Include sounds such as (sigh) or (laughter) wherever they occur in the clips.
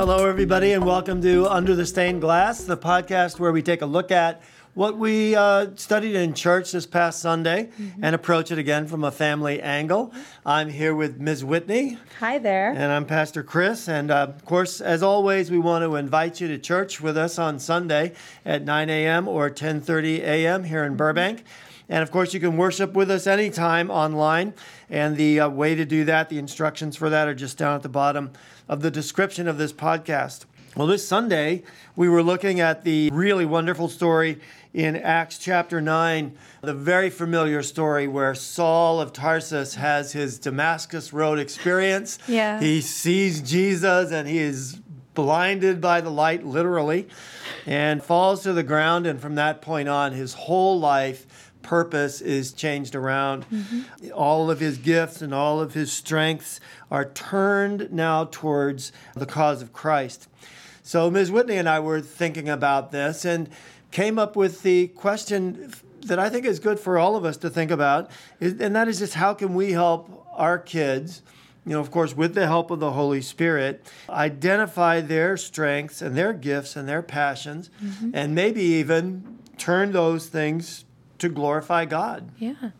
Hello, everybody, and welcome to Under the Stained Glass, the podcast where we take a look at what we uh, studied in church this past Sunday mm-hmm. and approach it again from a family angle. I'm here with Ms. Whitney. Hi there. And I'm Pastor Chris. And uh, of course, as always, we want to invite you to church with us on Sunday at 9 a.m. or 10:30 a.m. here in Burbank. And of course, you can worship with us anytime online. And the uh, way to do that, the instructions for that are just down at the bottom of the description of this podcast. Well, this Sunday, we were looking at the really wonderful story in Acts chapter 9, the very familiar story where Saul of Tarsus has his Damascus Road experience. (laughs) Yeah. He sees Jesus and he is blinded by the light, literally, and falls to the ground. And from that point on, his whole life purpose is changed around. Mm-hmm. All of his gifts and all of his strengths are turned now towards the cause of Christ. So, Ms. Whitney and I were thinking about this and came up with the question that I think is good for all of us to think about, and that is just how can we help our kids? you know, of course, with the help of the Holy Spirit, identify their strengths and their gifts and their passions, mm-hmm. and maybe even turn those things to glorify God. Yeah.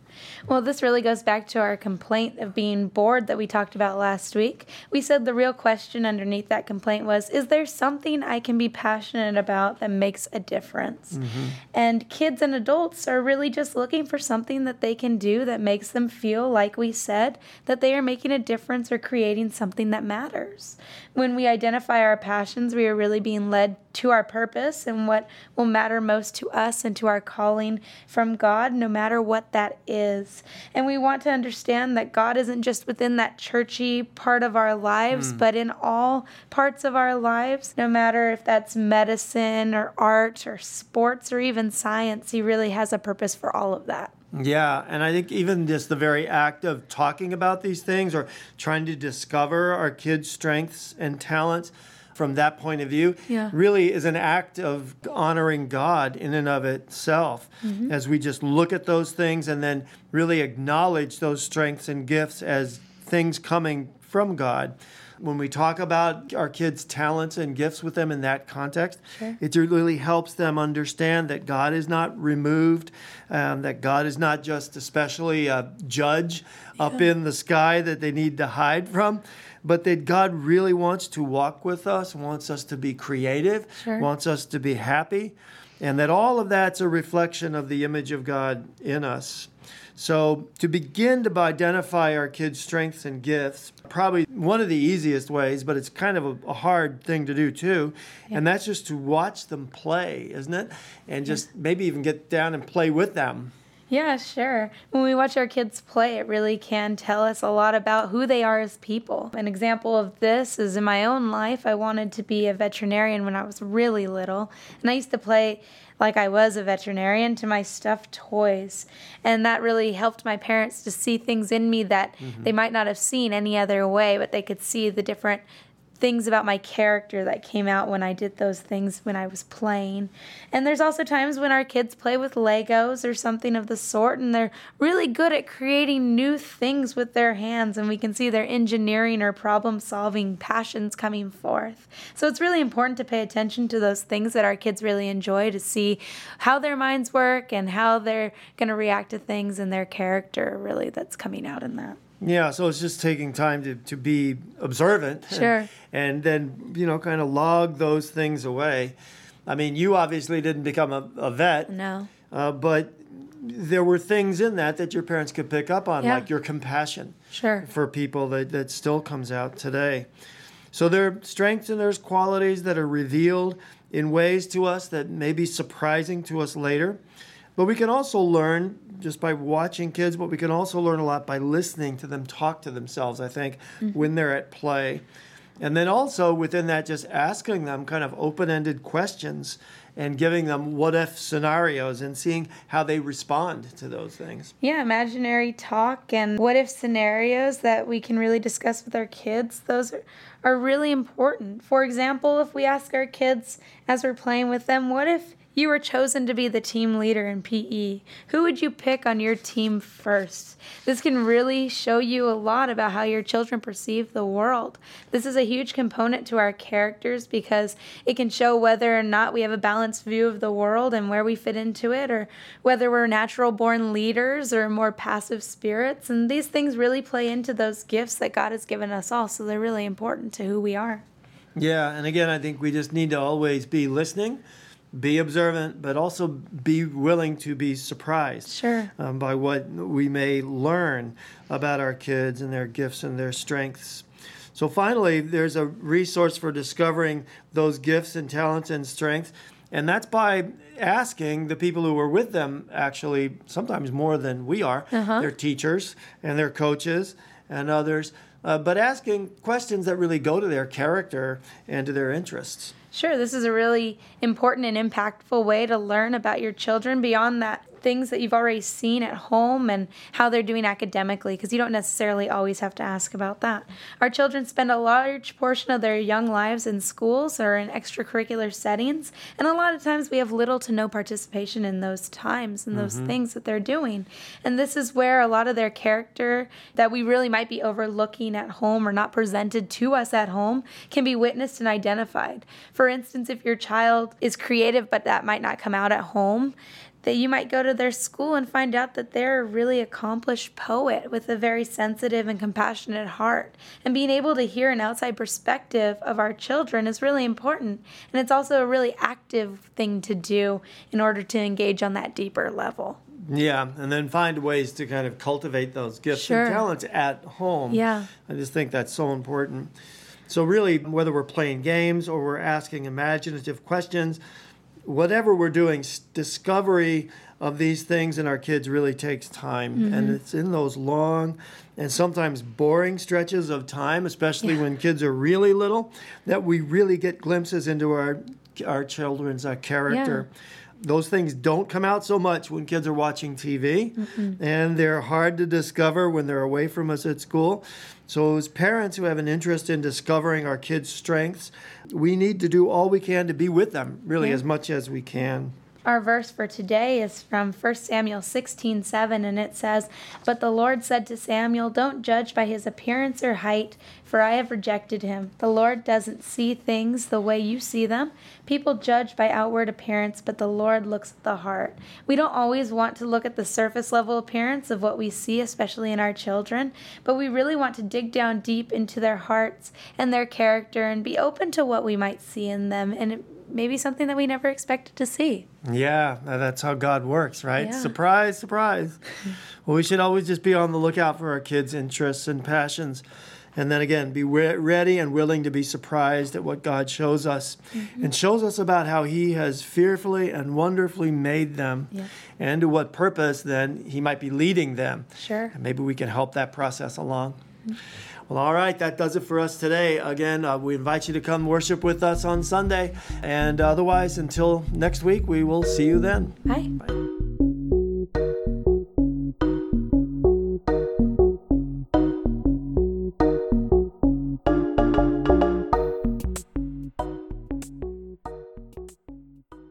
Well, this really goes back to our complaint of being bored that we talked about last week. We said the real question underneath that complaint was Is there something I can be passionate about that makes a difference? Mm-hmm. And kids and adults are really just looking for something that they can do that makes them feel, like we said, that they are making a difference or creating something that matters. When we identify our passions, we are really being led to our purpose and what will matter most to us and to our calling from God, no matter what that is. And we want to understand that God isn't just within that churchy part of our lives, mm. but in all parts of our lives, no matter if that's medicine or art or sports or even science, He really has a purpose for all of that. Yeah, and I think even just the very act of talking about these things or trying to discover our kids' strengths and talents from that point of view yeah. really is an act of honoring God in and of itself mm-hmm. as we just look at those things and then really acknowledge those strengths and gifts as things coming from God. When we talk about our kids' talents and gifts with them in that context, sure. it really helps them understand that God is not removed, um, that God is not just especially a judge yeah. up in the sky that they need to hide from but that God really wants to walk with us, wants us to be creative, sure. wants us to be happy, and that all of that's a reflection of the image of God in us. So, to begin to identify our kids' strengths and gifts, probably one of the easiest ways, but it's kind of a, a hard thing to do too, yeah. and that's just to watch them play, isn't it? And just maybe even get down and play with them. Yeah, sure. When we watch our kids play, it really can tell us a lot about who they are as people. An example of this is in my own life. I wanted to be a veterinarian when I was really little, and I used to play like I was a veterinarian to my stuffed toys. And that really helped my parents to see things in me that mm-hmm. they might not have seen any other way, but they could see the different things about my character that came out when I did those things when I was playing. And there's also times when our kids play with Legos or something of the sort, and they're really good at creating new things with their hands, and we can see their engineering or problem solving passions coming forth. So it's really important to pay attention to those things that our kids really enjoy to see how their minds work and how they're going to react to things and their character, really, that's coming out in that. Yeah, so it's just taking time to, to be observant. (laughs) Sure. And, and then, you know, kind of log those things away. I mean, you obviously didn't become a, a vet. No. Uh, but there were things in that that your parents could pick up on, yeah. like your compassion sure. for people that, that still comes out today. So there are strengths and there's qualities that are revealed in ways to us that may be surprising to us later. But we can also learn just by watching kids, but we can also learn a lot by listening to them talk to themselves, I think, mm-hmm. when they're at play. And then also within that, just asking them kind of open ended questions and giving them what if scenarios and seeing how they respond to those things. Yeah, imaginary talk and what if scenarios that we can really discuss with our kids. Those are, are really important. For example, if we ask our kids as we're playing with them, what if you were chosen to be the team leader in PE. Who would you pick on your team first? This can really show you a lot about how your children perceive the world. This is a huge component to our characters because it can show whether or not we have a balanced view of the world and where we fit into it, or whether we're natural born leaders or more passive spirits. And these things really play into those gifts that God has given us all, so they're really important to who we are. Yeah, and again, I think we just need to always be listening be observant, but also be willing to be surprised sure. um, by what we may learn about our kids and their gifts and their strengths. So, finally, there's a resource for discovering those gifts and talents and strengths, and that's by asking the people who are with them, actually, sometimes more than we are, uh-huh. their teachers and their coaches and others, uh, but asking questions that really go to their character and to their interests. Sure, this is a really important and impactful way to learn about your children beyond that things that you've already seen at home and how they're doing academically because you don't necessarily always have to ask about that. Our children spend a large portion of their young lives in schools or in extracurricular settings, and a lot of times we have little to no participation in those times and those mm-hmm. things that they're doing. And this is where a lot of their character that we really might be overlooking at home or not presented to us at home can be witnessed and identified. For instance, if your child is creative but that might not come out at home, that you might go to their school and find out that they're a really accomplished poet with a very sensitive and compassionate heart. And being able to hear an outside perspective of our children is really important. And it's also a really active thing to do in order to engage on that deeper level. Yeah, and then find ways to kind of cultivate those gifts sure. and talents at home. Yeah. I just think that's so important. So, really, whether we're playing games or we're asking imaginative questions, whatever we're doing, discovery of these things in our kids really takes time. Mm-hmm. And it's in those long and sometimes boring stretches of time, especially yeah. when kids are really little, that we really get glimpses into our, our children's uh, character. Yeah those things don't come out so much when kids are watching TV, mm-hmm. and they're hard to discover when they're away from us at school. So, as parents who have an interest in discovering our kids' strengths, we need to do all we can to be with them, really, yeah. as much as we can. Our verse for today is from 1 Samuel 16 7, and it says, But the Lord said to Samuel, Don't judge by his appearance or height, for I have rejected him. The Lord doesn't see things the way you see them. People judge by outward appearance, but the Lord looks at the heart. We don't always want to look at the surface level appearance of what we see, especially in our children, but we really want to dig down deep into their hearts and their character and be open to what we might see in them. And maybe something that we never expected to see. Yeah, that's how God works, right? Yeah. Surprise, surprise. (laughs) well, we should always just be on the lookout for our kids' interests and passions. And then again, be re- ready and willing to be surprised at what God shows us mm-hmm. and shows us about how He has fearfully and wonderfully made them yeah. and to what purpose then He might be leading them. Sure. And maybe we can help that process along. Mm-hmm. Well, all right, that does it for us today. Again, uh, we invite you to come worship with us on Sunday. And otherwise, until next week, we will see you then. Bye. Bye.